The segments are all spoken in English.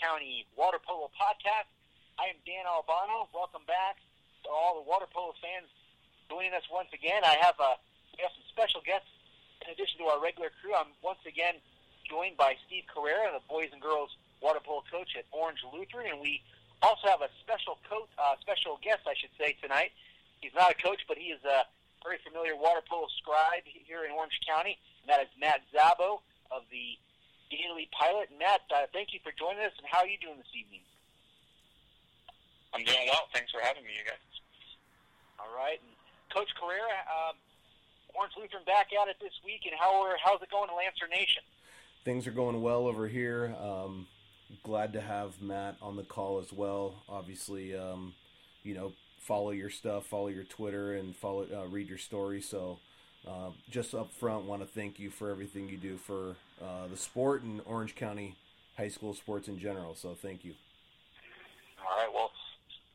County Water Polo Podcast. I am Dan Albano. Welcome back to all the water polo fans joining us once again. I have a uh, we have some special guests in addition to our regular crew. I'm once again joined by Steve Carrera, the boys and girls water polo coach at Orange Lutheran, and we also have a special coach, uh, special guest, I should say, tonight. He's not a coach, but he is a very familiar water polo scribe here in Orange County, and that is Matt Szabo of the Daily Pilot. Matt, uh, thank you for joining us, and how are you doing this evening? I'm doing well. Thanks for having me, you guys. All right. And Coach Carrera, um, Orange Lutheran back at it this week, and how are, how's it going in Lancer Nation? Things are going well over here. Um, glad to have Matt on the call as well. Obviously, um, you know, follow your stuff, follow your Twitter, and follow uh, read your story. So, uh, just up front, want to thank you for everything you do for uh, the sport and Orange County high school sports in general. So, thank you. All right. Well,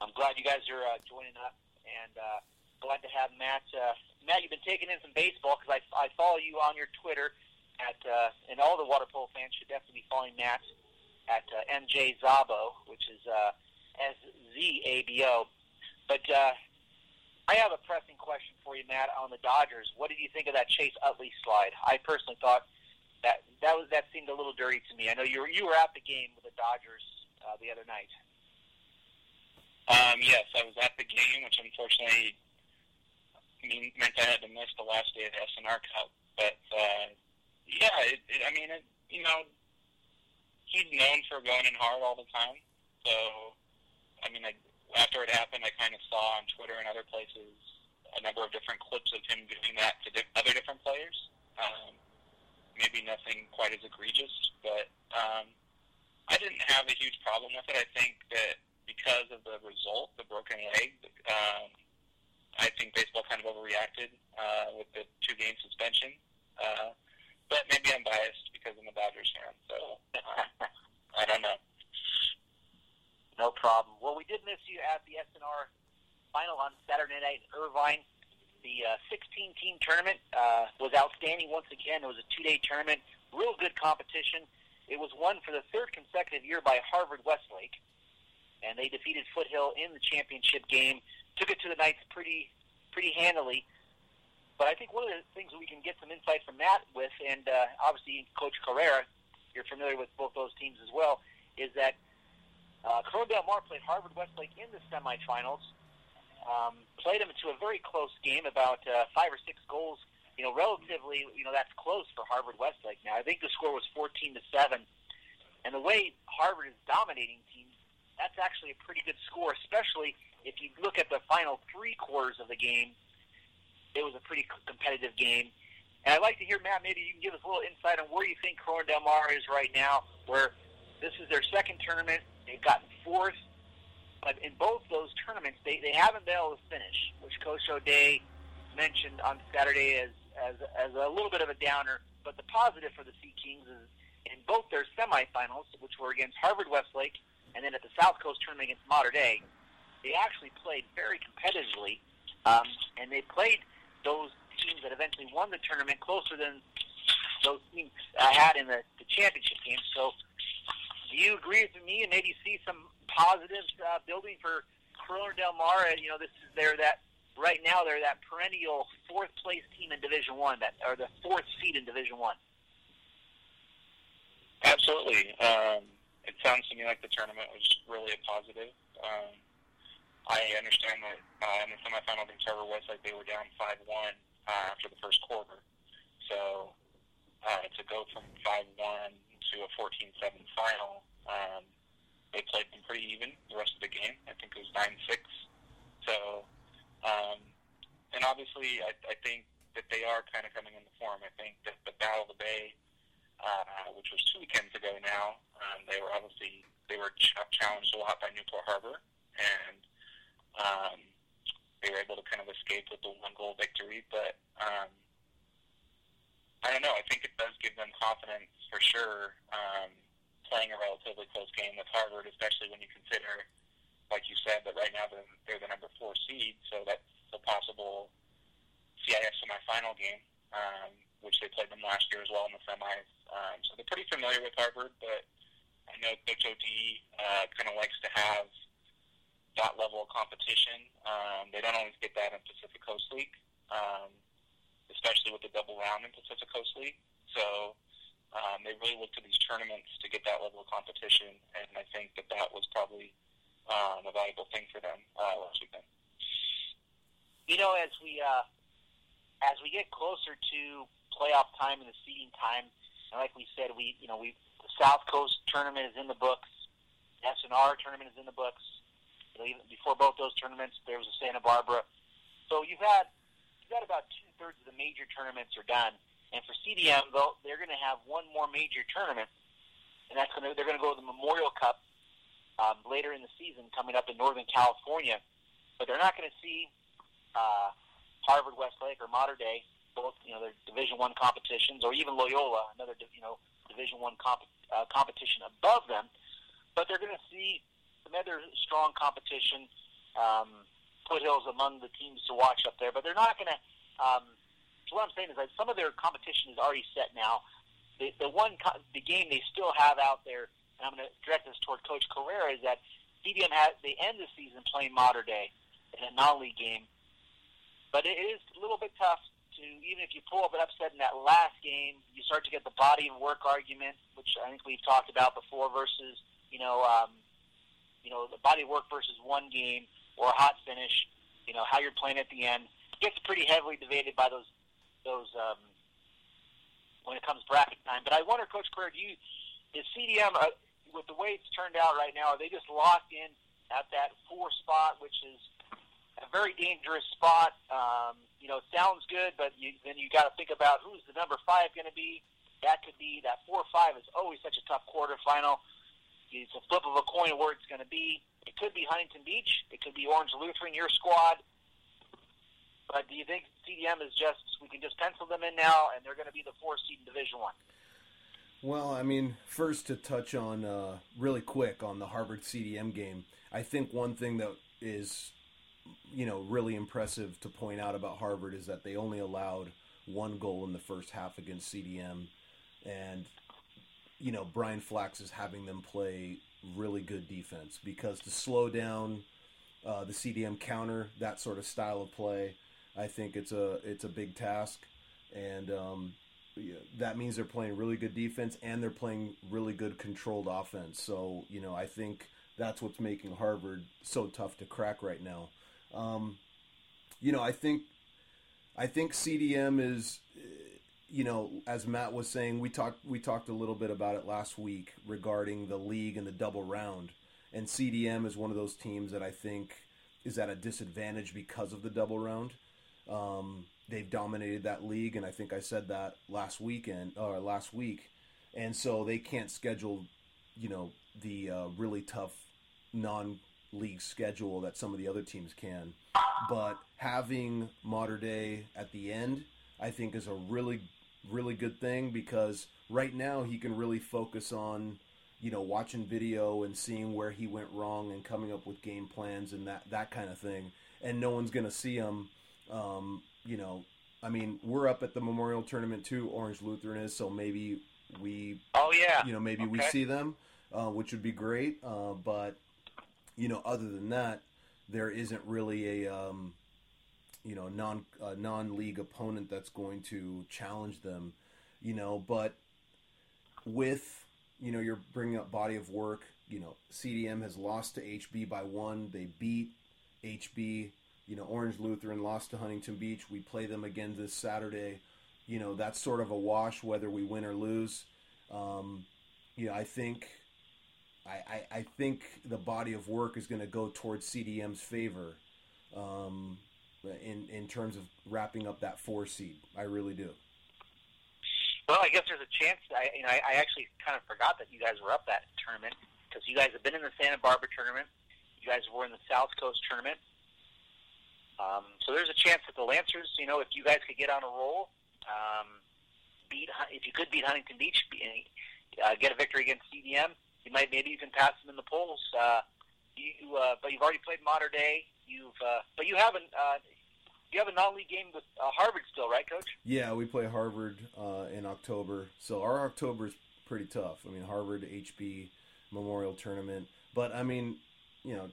I'm glad you guys are uh, joining us, and uh, glad to have Matt. Uh, Matt, you've been taking in some baseball because I, I follow you on your Twitter at, and all the water polo fans should definitely be following Matt at MJ Szabo, which is S Z A B O. But I have a pressing question for you, Matt, on the Dodgers. What did you think of that Chase Utley slide? I personally thought that that was that seemed a little dirty to me. I know you were you were at the game with the Dodgers uh, the other night. Um, yes, I was at the game, which unfortunately mean, meant I had to miss the last day of the SNR Cup. But uh, yeah, it, it, I mean, it, you know, he's known for going in hard all the time. So, I mean, I, after it happened, I kind of saw on Twitter and other places a number of different clips of him doing that to di- other different players. Um, maybe nothing quite as egregious, but um, I didn't have a huge problem with it. I think that because of the result, the broken leg. Um, I think baseball kind of overreacted uh, with the two game suspension. Uh, but maybe I'm biased because I'm a Dodgers fan, so uh, I don't know. No problem. Well, we did miss you at the SNR final on Saturday night in Irvine. The uh, 16 team tournament uh, was outstanding once again. It was a two day tournament, real good competition. It was won for the third consecutive year by Harvard Westlake and they defeated Foothill in the championship game. Took it to the Knights pretty pretty handily. But I think one of the things we can get some insight from Matt with, and uh, obviously Coach Carrera, you're familiar with both those teams as well, is that uh, Corona Del Mar played Harvard Westlake in the semifinals. Um, played them into a very close game, about uh, five or six goals. You know, relatively, you know, that's close for Harvard Westlake. Now, I think the score was 14 to seven, and the way Harvard is dominating teams that's actually a pretty good score, especially if you look at the final three quarters of the game. It was a pretty competitive game. And I'd like to hear, Matt, maybe you can give us a little insight on where you think Corona Del Mar is right now, where this is their second tournament. They've gotten fourth. But in both those tournaments, they, they haven't been able to finish, which Coach O'Day mentioned on Saturday as, as, as a little bit of a downer. But the positive for the Sea Kings is in both their semifinals, which were against Harvard Westlake and then at the South Coast tournament against Mater Dei, they actually played very competitively, um, and they played those teams that eventually won the tournament closer than those teams uh, had in the, the championship game. So, do you agree with me and maybe see some positives uh, building for Corona Del Mar? You know, this is their that right now they're that perennial fourth place team in Division One, that or the fourth seed in Division One. Absolutely. Um, it sounds to me like the tournament was really a positive. Um, I understand that uh, in the semifinal against Harvard Westlake, they were down 5 1 uh, after the first quarter. So uh, to go from 5 1 to a 14 7 final, um, they played them pretty even the rest of the game. I think it was 9 6. So, um, and obviously, I, I think that they are kind of coming into form. I think that the Battle of the Bay uh, which was two weekends ago now. Um, they were obviously they were ch- challenged a lot by Newport Harbor, and um, they were able to kind of escape with the one goal victory. But um, I don't know. I think it does give them confidence for sure. Um, playing a relatively close game with Harvard, especially when you consider, like you said, that right now they're, they're the number four seed, so that's a possible CIF semifinal game. Um, which they played them last year as well in the semis. Um, so they're pretty familiar with Harvard, but I know Coach OD uh, kind of likes to have that level of competition. Um, they don't always get that in Pacific Coast League, um, especially with the double round in Pacific Coast League. So um, they really look to these tournaments to get that level of competition, and I think that that was probably um, a valuable thing for them uh, last weekend. You know, as we uh, as we get closer to playoff time and the seeding time, and like we said, we you know we the South Coast tournament is in the books, SNR tournament is in the books. You know, even before both those tournaments, there was a Santa Barbara. So you've had you've got about two thirds of the major tournaments are done, and for CDM, though, they're going to have one more major tournament, and that's going to they're going to go to the Memorial Cup um, later in the season, coming up in Northern California. But they're not going to see uh, Harvard, Westlake, or Mater Dei, both you know their Division One competitions, or even Loyola, another you know Division One comp- uh, competition above them. But they're going to see some other strong competition, um, foothills among the teams to watch up there. But they're not going to. Um, so what I'm saying is that some of their competition is already set now. The, the one co- the game they still have out there, and I'm going to direct this toward Coach Carrera, is that CDM has they end the season playing Mater Dei in a non-league game, but it is a little bit tough to even if you pull up an upset in that last game, you start to get the body and work argument, which I think we've talked about before, versus you know um, you know the body work versus one game or a hot finish. You know how you're playing at the end gets pretty heavily debated by those those um, when it comes bracket time. But I wonder, Coach Carrera, do you is CDM uh, with the way it's turned out right now? Are they just locked in at that four spot, which is a very dangerous spot? Um, you know, sounds good, but you, then you got to think about who's the number five going to be. That could be that four or five is always such a tough quarterfinal. It's a flip of a coin where it's going to be. It could be Huntington Beach. It could be Orange Lutheran, your squad. But do you think CDM is just we can just pencil them in now and they're going to be the four seed in Division One? Well, I mean, first to touch on uh, really quick on the Harvard CDM game, I think one thing that is, you know, really impressive to point out about Harvard is that they only allowed one goal in the first half against CDM, and you know Brian Flacks is having them play really good defense because to slow down uh, the CDM counter, that sort of style of play, I think it's a it's a big task, and um, that means they're playing really good defense and they're playing really good controlled offense. So you know, I think that's what's making Harvard so tough to crack right now. Um, you know, I think I think CDM is, you know, as Matt was saying, we talked we talked a little bit about it last week regarding the league and the double round, and CDM is one of those teams that I think is at a disadvantage because of the double round. Um, they've dominated that league, and I think I said that last weekend or last week, and so they can't schedule, you know, the uh, really tough non-league schedule that some of the other teams can. But having Mater Dei at the end, I think, is a really, really good thing because right now he can really focus on, you know, watching video and seeing where he went wrong and coming up with game plans and that that kind of thing. And no one's gonna see him um, you know, I mean, we're up at the Memorial Tournament too. Orange Lutheran is, so maybe we. Oh yeah. You know, maybe okay. we see them, uh, which would be great. Uh, but you know, other than that, there isn't really a um, you know non uh, non league opponent that's going to challenge them. You know, but with you know you're bringing up body of work. You know, CDM has lost to HB by one. They beat HB you know, Orange Lutheran lost to Huntington Beach. We play them again this Saturday. You know, that's sort of a wash whether we win or lose. Um, you know, I think, I, I, I, think the body of work is going to go towards CDM's favor, um, in in terms of wrapping up that four seed. I really do. Well, I guess there's a chance. I, you know, I, I actually kind of forgot that you guys were up that tournament because you guys have been in the Santa Barbara tournament. You guys were in the South Coast tournament. Um, so there's a chance that the Lancers, you know, if you guys could get on a roll, um, beat if you could beat Huntington Beach, uh, get a victory against CDM, you might maybe can pass them in the polls. Uh, you, uh, but you've already played Mater Dei. You've, uh, but you haven't. Uh, you have a non-league game with uh, Harvard still, right, Coach? Yeah, we play Harvard uh, in October. So our October is pretty tough. I mean, Harvard, HB, Memorial Tournament. But I mean, you know,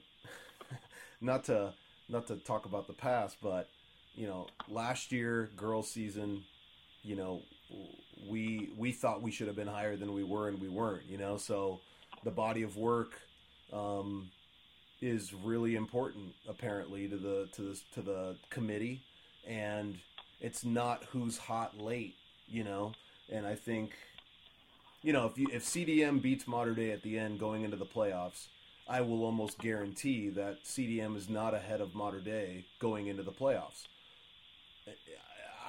not to not to talk about the past, but you know, last year girls season, you know, we we thought we should have been higher than we were, and we weren't. You know, so the body of work um, is really important, apparently, to the to the to the committee, and it's not who's hot late. You know, and I think, you know, if you if CDM beats Mater Dei at the end going into the playoffs, I will almost guarantee that CDM is not ahead of Mater Dei going into the playoffs.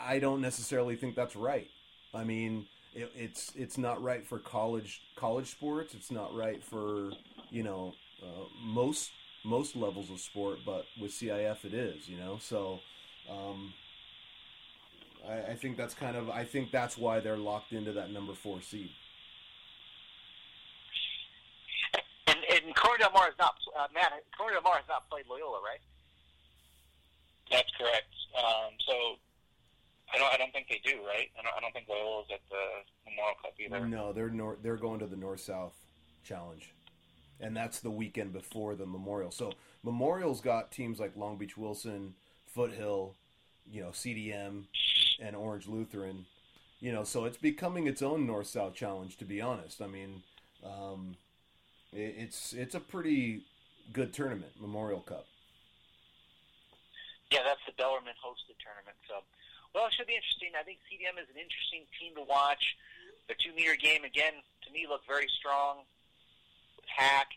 I don't necessarily think that's right. I mean, it, it's it's not right for college college sports. It's not right for you know uh, most most levels of sport, but with CIF it is. You know, so um, I, I think that's kind of I think that's why they're locked into that number four seed. And, and Corona Del Mar has not uh, Matt Corona Del Mar has not played Loyola, right? That's correct. Um, so I don't. I don't think they do. Right. I don't. I don't think Loyola's at the Memorial Cup either. No, they're nor- they're going to the North South Challenge, and that's the weekend before the Memorial. So Memorial's got teams like Long Beach Wilson, Foothill, you know, CDM, and Orange Lutheran. You know, so it's becoming its own North South Challenge. To be honest, I mean, um, it, it's it's a pretty good tournament, Memorial Cup. Yeah, that's the Bellarmine hosted tournament. So well, it should be interesting. I think CDM is an interesting team to watch. The two meter game again to me looked very strong. With Hack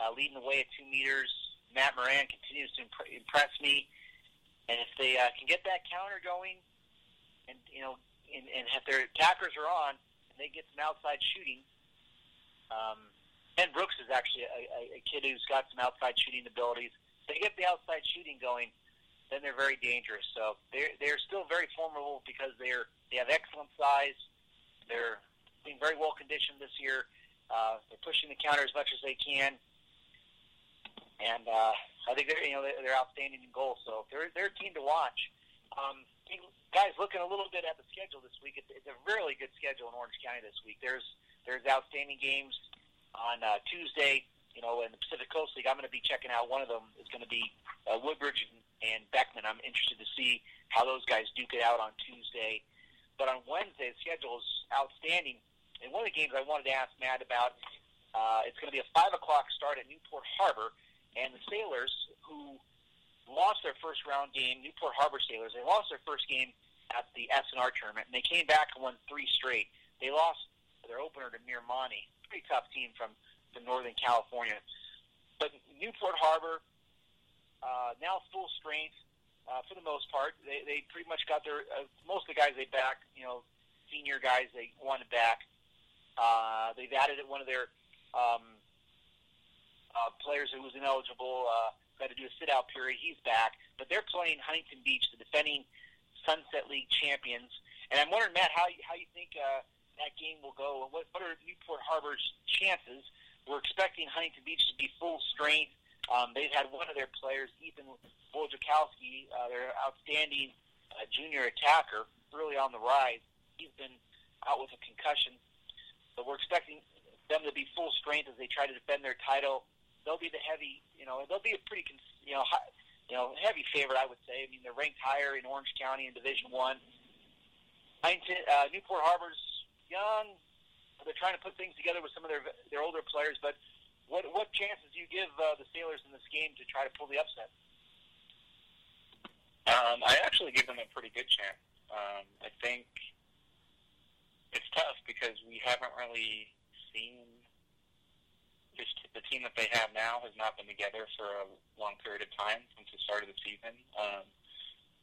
uh, leading the way at two meters, Matt Moran continues to imp- impress me. And if they uh, can get that counter going, and you know, and, and if their attackers are on, and they get some outside shooting. Um, Ken Brooks is actually a, a, kid who's got some outside shooting abilities. They get the outside shooting going, then they're very dangerous. So they're they're still very formidable because they're they have excellent size. They're being very well conditioned this year. Uh, they're pushing the counter as much as they can, and uh, I think they're you know they're outstanding in goal. So they're they're a team to watch. Um, guys, looking a little bit at the schedule this week, it's, it's a really good schedule in Orange County this week. There's there's outstanding games on uh, Tuesday. You know, in the Pacific Coast League, I'm going to be checking out. One of them is going to be uh, Woodbridge and and Beckman. I'm interested to see how those guys duke it out on Tuesday. But on Wednesday, the schedule is outstanding. And one of the games I wanted to ask Matt about, uh, it's going to be a 5 o'clock start at Newport Harbor. And the Sailors, who lost their first round game, Newport Harbor Sailors, they lost their first game at the SNR tournament, and they came back and won three straight. They lost their opener to Miramonte, pretty tough team from, from Northern California. But Newport Harbor, uh, now full strength uh, for the most part. They they pretty much got their uh, most of the guys they back. You know, senior guys they wanted back. Uh, they've added one of their um, uh, players who was ineligible. Uh, had to do a sit out period. He's back, but they're playing Huntington Beach, the defending Sunset League champions. And I'm wondering, Matt, how you, how you think uh, that game will go, and what what are Newport Harbor's chances? We're expecting Huntington Beach to be full strength um, they've had one of their players, Ethan Wojciechowski, uh, their outstanding uh, junior attacker, really on the rise. He's been out with a concussion, but we're expecting them to be full strength as they try to defend their title. They'll be the heavy, you know, they'll be a pretty, you know, high, you know, heavy favorite, I would say. I mean, they're ranked higher in Orange County in Division One. Uh, Newport Harbor's young. They're trying to put things together with some of their their older players, but what what chances do you give uh, the Sailors in this game to try to pull the upset? Um, I actually give them a pretty good chance. Um, I think it's tough because we haven't really seen this, the team that they have now has not been together for a long period of time since the start of the season. Um,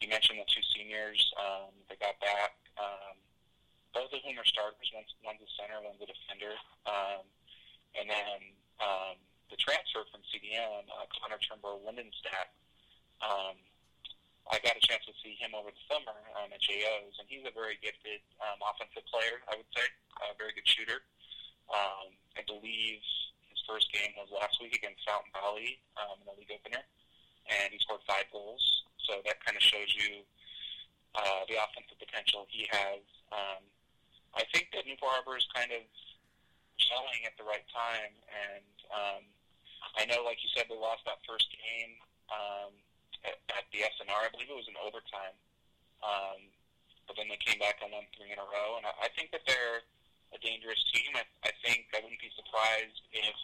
you mentioned the two seniors um, that got back. Um, both of whom are starters. One's, one's a center, one's a defender. Um, and then um, the transfer from CDM, uh, Connor Trimble Lindenstadt, um, I got a chance to see him over the summer um, at JO's, and he's a very gifted um, offensive player, I would say, a very good shooter. Um, I believe his first game was last week against Fountain Valley um, in the league opener, and he scored five goals. So that kind of shows you uh, the offensive potential he has. Um, I think that Newport Harbor is kind of gelling at the right time. And um, I know, like you said, they lost that first game um, at, at the SNR. I believe it was in overtime. Um, but then they came back and won three in a row. And I, I think that they're a dangerous team. I, I think I wouldn't be surprised if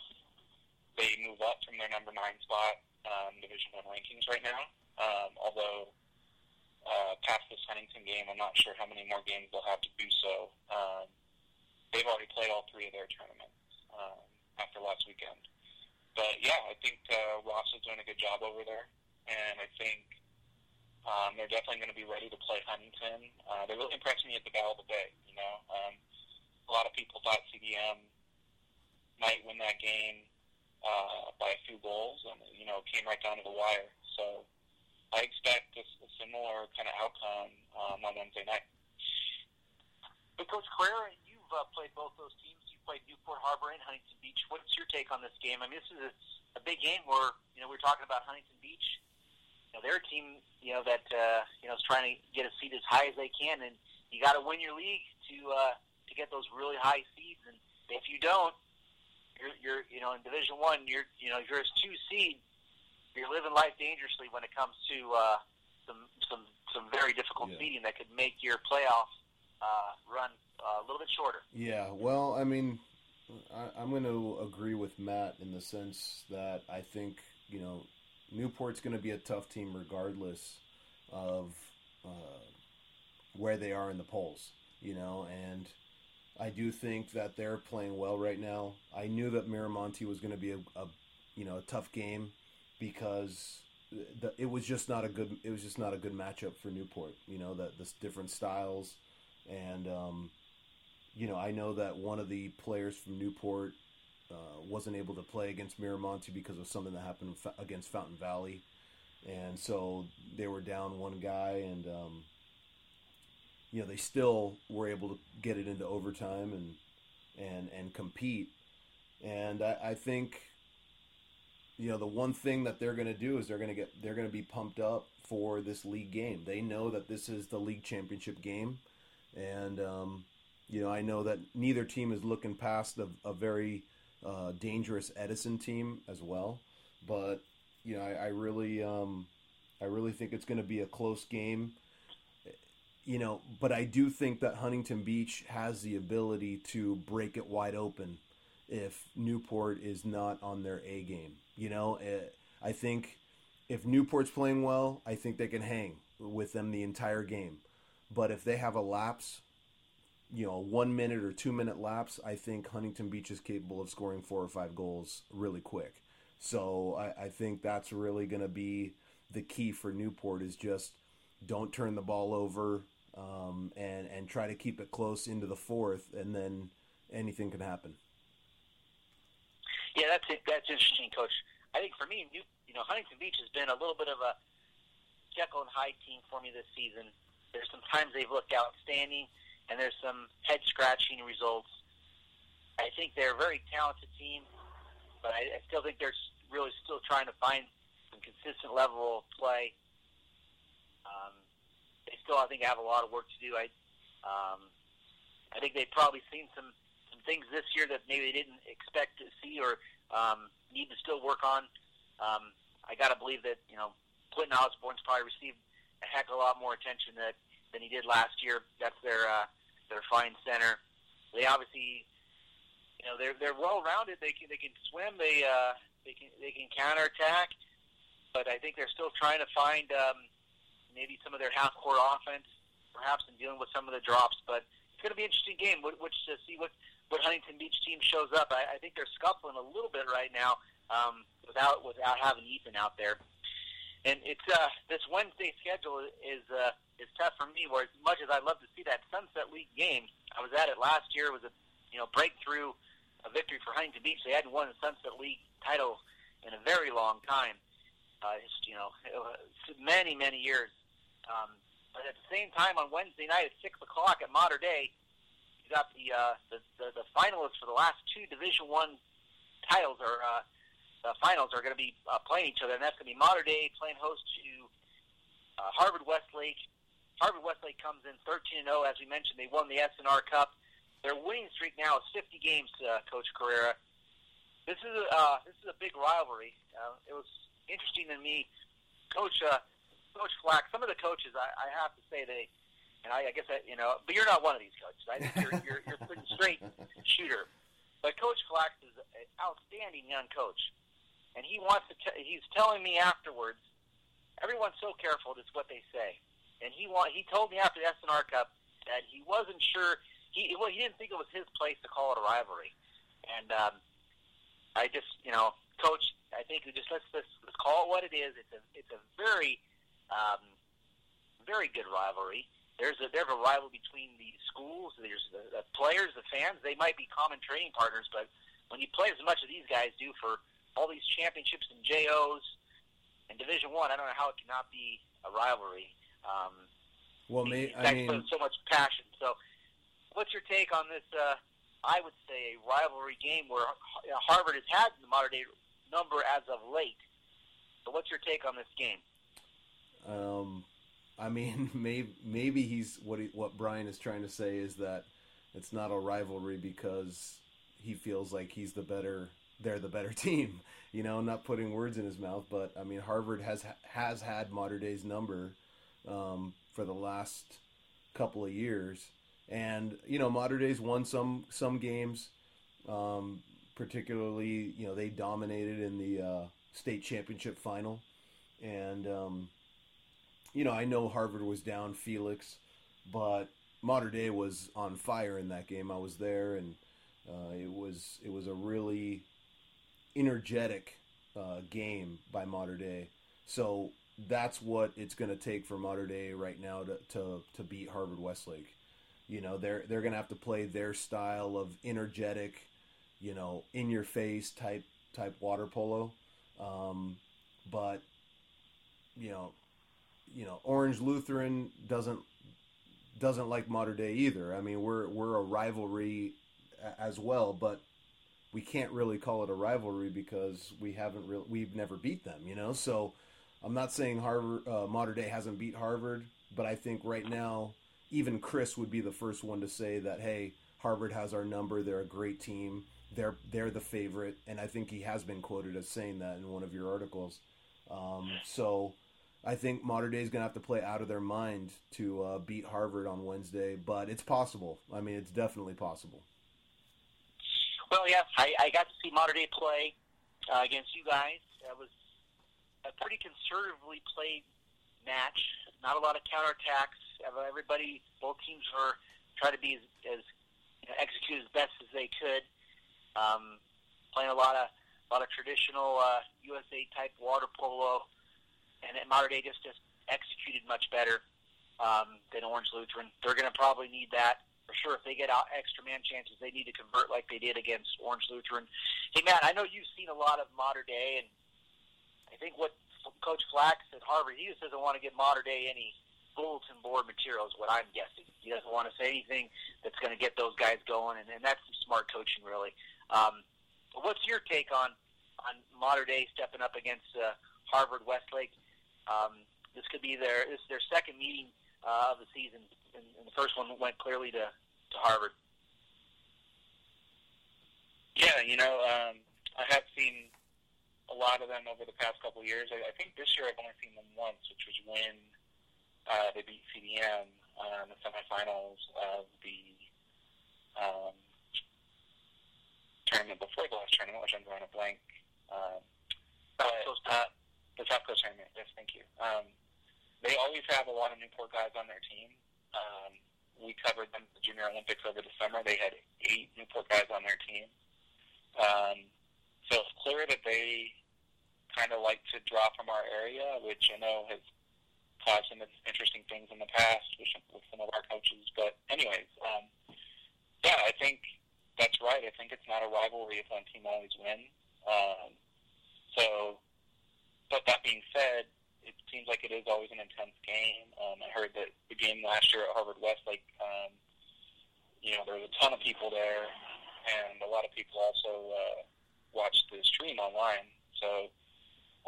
they move up from their number nine spot um, Division One rankings right now. Um, although uh, past this Huntington game, I'm not sure how many more games they'll have to do so. Um, they've already played all three of their tournaments um, after last weekend. But yeah, I think uh, Ross is doing a good job over there, and I think um, they're definitely going to be ready to play Huntington. Uh, they really impressed me at the Battle of the Bay. You know, um, a lot of people thought CDM might win that game uh, by a few goals, and you know, came right down to the wire. So I expect a, a similar kind of outcome um, on Wednesday night. Hey, Coach Carrera, you've uh, played both those teams. You played Newport Harbor and Huntington Beach. What's your take on this game? I mean, this is a, a big game where you know we're talking about Huntington Beach. You know, they're a team you know that uh, you know is trying to get a seed as high as they can, and you got to win your league to uh, to get those really high seeds. And if you don't, you're, you're you know in Division One, you're you know you're a two seed, you're living life dangerously when it comes to uh, some some some very difficult yeah. seeding that could make your playoff uh, run uh, a little bit shorter. Yeah, well, I mean, I, I'm going to agree with Matt in the sense that I think you know Newport's going to be a tough team regardless of uh, where they are in the polls. You know, and I do think that they're playing well right now. I knew that Miramonte was going to be a, a, you know a tough game because the, it was just not a good it was just not a good matchup for Newport. You know that the different styles and um, you know I know that one of the players from Newport uh, wasn't able to play against Miramonte because of something that happened against Fountain Valley, and so they were down one guy and. Um, you know they still were able to get it into overtime and and and compete. And I, I think you know the one thing that they're going to do is they're going to get they're going to be pumped up for this league game. They know that this is the league championship game, and um, you know I know that neither team is looking past a, a very uh, dangerous Edison team as well. But you know I, I really um, I really think it's going to be a close game you know, but I do think that Huntington Beach has the ability to break it wide open if Newport is not on their A game. You know, eh, I think if Newport's playing well, I think they can hang with them the entire game. But if they have a lapse, you know, one minute or two minute lapse, I think Huntington Beach is capable of scoring four or five goals really quick. So I, I think that's really going to be the key for Newport is just don't turn the ball over, um, and and try to keep it close into the fourth, and then anything can happen. Yeah, that's it. That's interesting, Coach. I think for me, you, you know, Huntington Beach has been a little bit of a Jekyll and Hyde team for me this season. There's some times they've looked outstanding, and there's some head scratching results. I think they're a very talented team, but I, I still think they're really still trying to find some consistent level of play. Um, they still, I think, have a lot of work to do. I, um, I think they've probably seen some some things this year that maybe they didn't expect to see or um, need to still work on. Um, I got to believe that you know Clinton Osborne's probably received a heck of a lot more attention that than he did last year. That's their uh, their fine center. They obviously, you know, they're they're well rounded. They can they can swim. They uh, they can they can counterattack. But I think they're still trying to find um, maybe some of their half court offense, perhaps in dealing with some of the drops. But it's going to be an interesting game, which to see what what Huntington Beach team shows up. I, I think they're scuffling a little bit right now um, without without having Ethan out there. And it's uh, this Wednesday schedule is uh, is tough for me. Where as much as I'd love to see that Sunset League game, I was at it last year. It was a you know breakthrough, a victory for Huntington Beach. They hadn't won the Sunset League title in a very long time. Uh, it's, you know, many many years. Um, but at the same time, on Wednesday night at six o'clock at Mater Dei, you got the uh, the, the the finalists for the last two Division One titles or uh, the finals are going to be uh, playing each other, and that's going to be Mater Dei playing host to uh, Harvard Westlake. Harvard Westlake comes in 13 and 0, as we mentioned. They won the SNR Cup their winning streak now is 50 games, uh, Coach Carrera. This is a uh, this is a big rivalry. Uh, it was interesting to me, Coach uh, Coach Flack. Some of the coaches, I, I have to say, they and I, I guess that you know, but you're not one of these coaches. I think you're you're, you're a pretty straight shooter. But Coach Flack is an outstanding young coach, and he wants to. T- he's telling me afterwards. Everyone's so careful. It's what they say, and he want. He told me after the SNR Cup that he wasn't sure. He well, he didn't think it was his place to call it a rivalry, and um, I just you know, Coach, I think we just let's, let's let's call it what it is. It's a it's a very um, very good rivalry there's a there's a rival between the schools. There's the, the players, the fans. They might be common training partners, but when you play as much as these guys do for all these championships and JOs and Division One, I, I don't know how it cannot be a rivalry. Um, well, may, I mean, so much passion. So, what's your take on this? Uh, I would say a rivalry game where Harvard has had the Mater Dei number as of late. So, what's your take on this game? Um, I mean, maybe maybe he's what he, what Brian is trying to say is that it's not a rivalry because he feels like he's the better they're the better team. You know, not putting words in his mouth, but I mean, Harvard has has had Mater Dei's number um, for the last couple of years, and you know, Mater Dei's won some some games. Um, particularly, you know, they dominated in the uh, state championship final, and um, you know, I know Harvard was down Felix, but Mater Dei was on fire in that game. I was there, and uh, it was it was a really energetic uh, game by Mater Dei. So that's what it's going to take for Mater Dei right now to, to, to beat Harvard Westlake. You know, they're they're going to have to play their style of energetic, you know, in your face type type water polo. Um, but you know, you know, Orange Lutheran doesn't doesn't like Mater Dei either. I mean, we're we're a rivalry as well, but we can't really call it a rivalry because we haven't really we've never beat them, you know. So I'm not saying Harvard uh, Mater Dei hasn't beat Harvard, but I think right now even Chris would be the first one to say that hey, Harvard has our number. They're a great team. They're they're the favorite, and I think he has been quoted as saying that in one of your articles. Um, so I think Mater Dei is going to have to play out of their mind to uh, beat Harvard on Wednesday, but it's possible. I mean, it's definitely possible. Well, yeah, I, I got to see Mater Dei play uh, against you guys. That was a pretty conservatively played match. Not a lot of counterattacks. Everybody, both teams were trying to be as, as you know, execute as best as they could. Um, playing a lot of a lot of traditional uh, USA type water polo and Mater Dei just just executed much better um, than Orange Lutheran. They're going to probably need that for sure. If they get out extra man chances, they need to convert like they did against Orange Lutheran. Hey, Matt, I know you've seen a lot of Mater Dei, and I think what Coach Flacks at Harvard, he just doesn't want to give Mater Dei any bulletin board material, is what I'm guessing. He doesn't want to say anything that's going to get those guys going, and, and that's some smart coaching, really. Um, what's your take on on Mater Dei stepping up against uh, Harvard Westlake? Um, this could be their this is their second meeting uh, of the season, and, and the first one went clearly to to Harvard. Yeah, you know, um, I have seen a lot of them over the past couple of years. I, I think this year I've only seen them once, which was when uh, they beat CDM uh, in the semifinals of the um, tournament before the last tournament, which I'm drawing a blank. Um, but, uh, the South Coast tournament. Yes, thank you. Um, they always have a lot of Newport guys on their team. Um, we covered them at the Junior Olympics over the summer. They had eight Newport guys on their team. Um, so it's clear that they kind of like to draw from our area, which I know has caused some interesting things in the past with, with some of our coaches. But anyways, um, yeah, I think that's right. I think it's not a rivalry if one team always wins. Um, so but that being said, it seems like it is always an intense game. Um, I heard that the game last year at Harvard Westlake, um, you know, there was a ton of people there, and a lot of people also uh, watched the stream online. So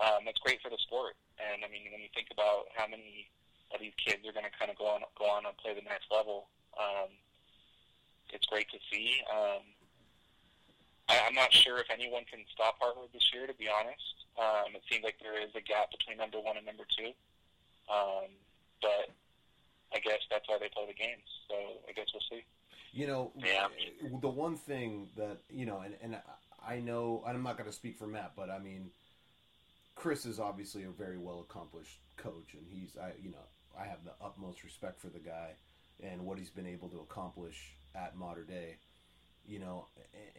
um, it's great for the sport. And I mean, when you think about how many of these kids are going to kind of go on, go on and play the next level, um, it's great to see. Um, I, I'm not sure if anyone can stop Harvard this year. To be honest, um, it seems like there is a gap between number one and number two. Um, but I guess that's why they play the games. So I guess we'll see. You know, Yeah. the one thing that you know, and and I know, and I'm not going to speak for Matt, but I mean, Chris is obviously a very well accomplished coach, and he's I you know I have the utmost respect for the guy and what he's been able to accomplish at Mater Dei. You know,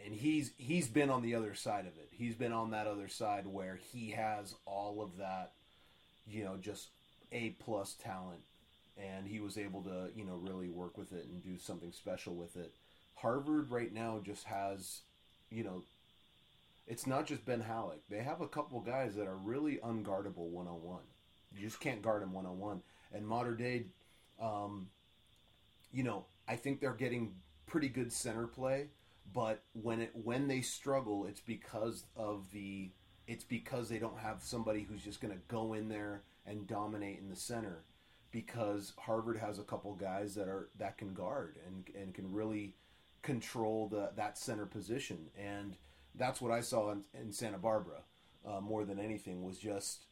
and he's he's been on the other side of it. He's been on that other side where he has all of that, you know, just a plus talent, and he was able to you know really work with it and do something special with it. Harvard right now just has, you know, it's not just Ben Hallock. They have a couple guys that are really unguardable one on one. You just can't guard them one on one. And Mater Dei um, you know, I think they're getting pretty good center play, but when it when they struggle, it's because of the it's because they don't have somebody who's just going to go in there and dominate in the center. Because Harvard has a couple guys that are that can guard and and can really control the that center position, and that's what I saw in, in Santa Barbara uh, more than anything was just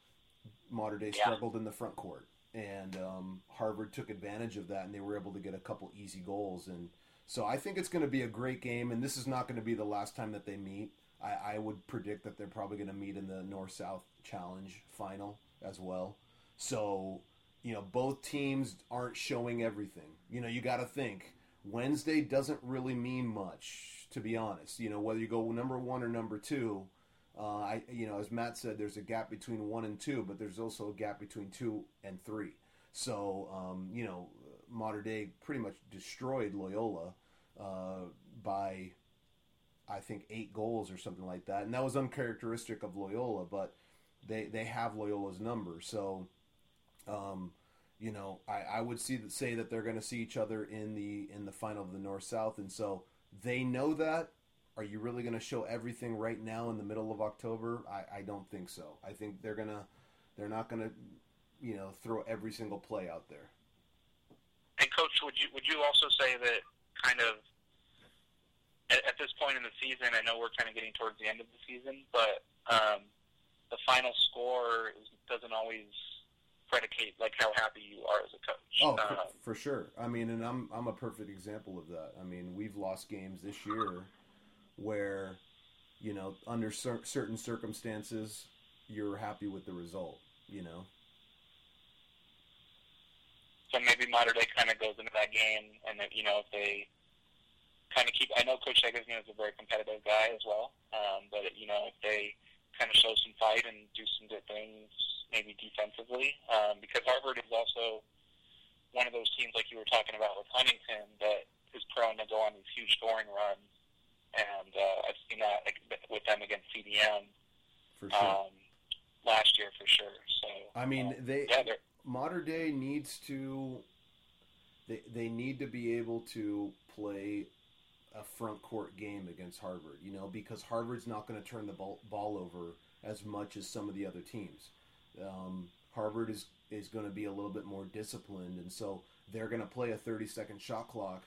Dei Yeah. struggled in the front court, and um, Harvard took advantage of that, and they were able to get a couple easy goals. And so I think it's going to be a great game, and this is not going to be the last time that they meet. I, I would predict that they're probably going to meet in the North South Challenge final as well. So you know, both teams aren't showing everything. You know, you got to think Wednesday doesn't really mean much, to be honest. You know, whether you go number one or number two. Uh, I, you know, as Matt said, there's a gap between one and two, but there's also a gap between two and three. So, um, you know, Mater Dei pretty much destroyed Loyola uh, by, I think, eight goals or something like that, and that was uncharacteristic of Loyola. But they they have Loyola's number, so, um, you know, I, I would see that say that they're going to see each other in the in the final of the North South, and so they know that. Are you really going to show everything right now in the middle of October? I, I don't think so. I think they're gonna they're not gonna you know throw every single play out there. Would you would you also say that kind of at, at this point in the season? I know we're kind of getting towards the end of the season, but um, the final score is, doesn't always predicate like how happy you are as a coach. Oh, um, for, for sure. I mean, and I'm I'm a perfect example of that. I mean, we've lost games this year where you know under cer- certain circumstances you're happy with the result. You know. So maybe Mater Dei kind of goes into that game, and that you know if they kind of keep. I know Coach Eggleston is a very competitive guy as well, um, but you know if they kind of show some fight and do some good things, maybe defensively, um, because Harvard is also one of those teams like you were talking about with Huntington that is prone to go on these huge scoring runs, and uh, I've seen that like, with them against CDM For sure. um, last year for sure. So I mean, um, they yeah, Mater Dei needs to they, they need to be able to play a front court game against Harvard, you know, because Harvard's not going to turn the ball, ball over as much as some of the other teams. Um, Harvard is is going to be a little bit more disciplined, and so they're going to play a 30 second shot clock.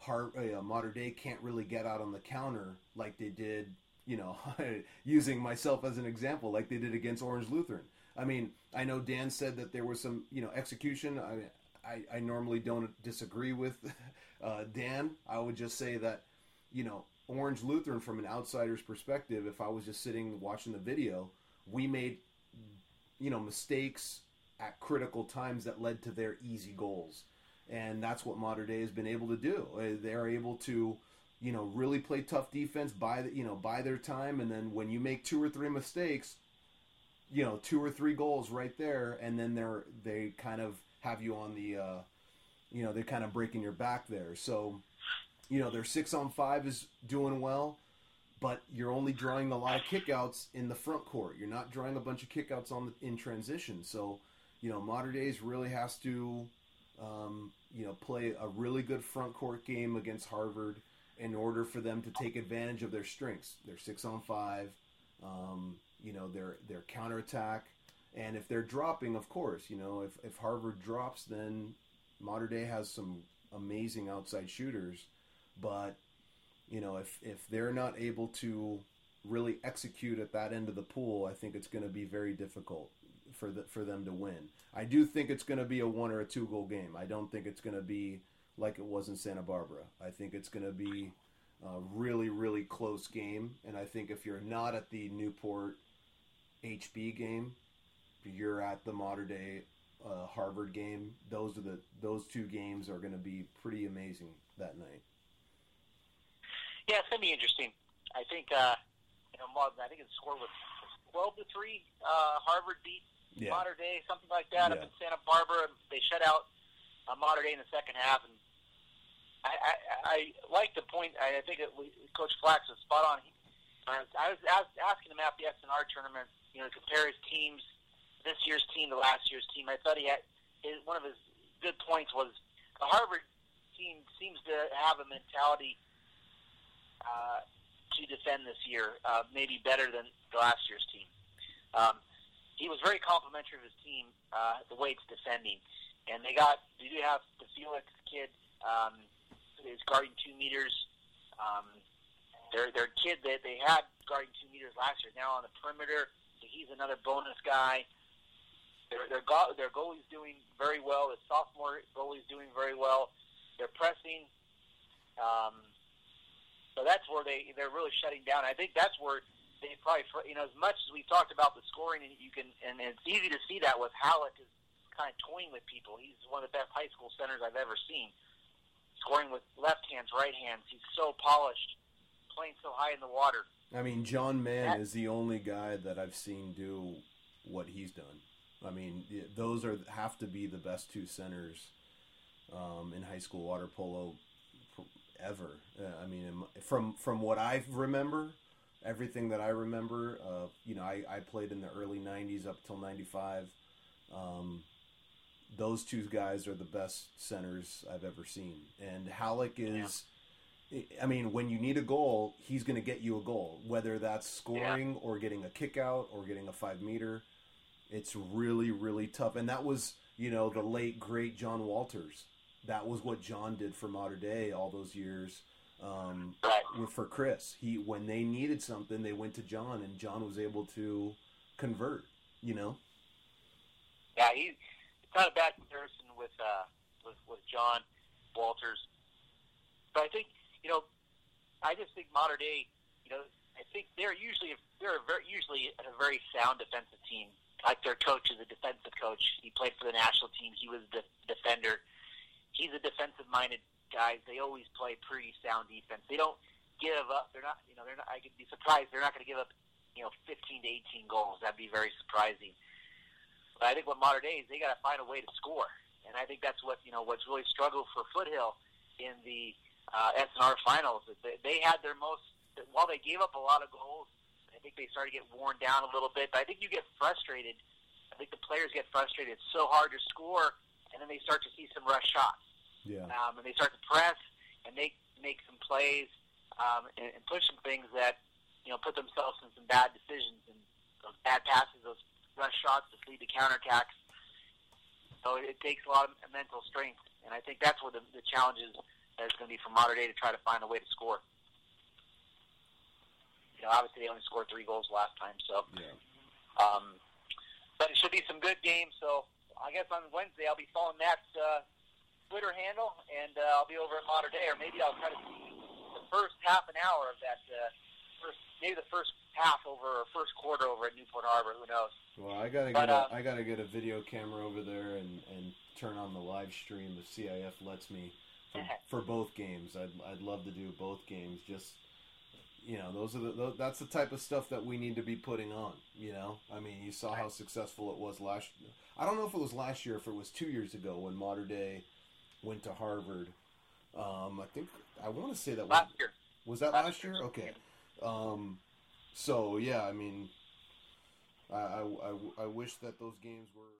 Har- uh, Mater Dei can't really get out on the counter like they did, you know, using myself as an example, like they did against Orange Lutheran. I mean, I know Dan said that there was some, you know, execution. I, I, I normally don't disagree with uh, Dan. I would just say that, you know, Orange Lutheran, from an outsider's perspective, if I was just sitting watching the video, we made, you know, mistakes at critical times that led to their easy goals. And that's what Mater Dei has been able to do. Uh, They're able to, you know, really play tough defense by the, you know, by their time. And then when you make two or three mistakes, you know two or three goals right there and then they're they kind of have you on the uh you know they're kind of breaking your back there. So you know their six on five is doing well but you're only drawing a lot of kickouts in the front court. You're not drawing a bunch of kickouts on the in transition. So you know Mater Dei's really has to um, you know play a really good front court game against Harvard in order for them to take advantage of their strengths. Their six on five um, you know their their counterattack and if they're dropping of course you know if, if harvard drops then Mater Dei has some amazing outside shooters but you know, if if they're not able to really execute at that end of the pool, I think it's going to be very difficult for the, for them to win. I do think it's going to be a one or a two goal game. I don't think it's going to be like it was in Santa Barbara. I think it's going to be a really really close game, and I think if you're not at the Newport HB game, you're at the Mater Dei uh, Harvard game. Those are the those two games are going to be pretty amazing that night. Yeah, it's gonna be interesting. I think uh, you know, I think the score was twelve to three. Uh, Harvard beat yeah. Mater Dei, something like that, yeah. up in Santa Barbara. They shut out uh, Mater Dei in the second half, and I, I, I like the point. I think that Coach Flacks was spot on. He, I was, asking him after the SNR tournament, you know, compare his teams, this year's team to last year's team. I thought he had his, one of his good points was the Harvard team seems to have a mentality uh, to defend this year, uh, maybe better than last year's team. Um, he was very complimentary of his team, uh, the way it's defending. And they got, they do have the Felix kid, um, is guarding two meters. Um, their their kid that they had guarding two meters last year now on the perimeter. So he's another bonus guy. Their their go- their goalie's doing very well. The sophomore goalie's doing very well. They're pressing. Um, so that's where they they're really shutting down. I think that's where they probably you know as much as we've talked about the scoring and you can and it's easy to see that with Hallock is kind of toying with people. He's one of the best high school centers I've ever seen. Scoring with left hands, right hands. He's so polished, playing so high in the water. I mean, John Mann that, is the only guy that I've seen do what he's done. I mean, those are have to be the best two centers um, in high school water polo ever. Uh, I mean, from from what I remember, everything that I remember, uh, you know, I, I played in the early '90s up till '95. Um, those two guys are the best centers I've ever seen, and Hallock is. Yeah. I mean, when you need a goal, he's going to get you a goal, whether that's scoring yeah. or getting a kick out or getting a five meter. It's really, really tough. And that was, you know, the late, great John Walters that was what John did for Mater Dei all those years. Um, right. for Chris, he when they needed something, they went to John, and John was able to convert. You know. Yeah, he not a bad comparison with uh, with with John Walters, but I think you know, I just think Mater Dei, you know, I think they're usually they're a very, usually a very sound defensive team. Like their coach is a defensive coach. He played for the national team. He was the defender he's a defensive-minded guy. They always play pretty sound defense. They don't give up. They're not. You know, they're not. I could be surprised. They're not going to give up. You know, 15 to 18 goals. That'd be very surprising. But I think what Dei is, they got to find a way to score, and I think that's what you know. What's really struggled for Foothill in the uh, SNR finals. They, they had their most. While they gave up a lot of goals, I think they started to get worn down a little bit. But I think you get frustrated. I think the players get frustrated. It's so hard to score, and then they start to see some rush shots. Yeah. Um, and they start to press and make make some plays um, and, and push some things that you know put themselves in some bad decisions and those bad passes, those rush shots that lead to counterattacks. So it, it takes a lot of mental strength, and I think that's where the, the challenge is. Is going to be for Mater Dei to try to find a way to score. You know, obviously they only scored three goals last time, so. Yeah. Um, but it should be some good games. So I guess on Wednesday I'll be following Matt's uh, Twitter handle, and uh, I'll be over at Mater Dei, or maybe I'll try to see the first half an hour of that. Uh, maybe the first half over, or first quarter over at Newport Harbor. Who knows? Well, I gotta but, get a, uh, I gotta get a video camera over there and, and turn on the live stream if CIF lets me for, for both games. I'd I'd love to do both games. Just you know, those are the that's the type of stuff that we need to be putting on. You know, I mean, you saw how successful it was last. I don't know if it was last year, if it was two years ago when Mater Dei went to Harvard. Um, I think I want to say that last was, year. Was that last, last year? Okay. Um, so yeah, I mean, I, I, I, I wish that those games were.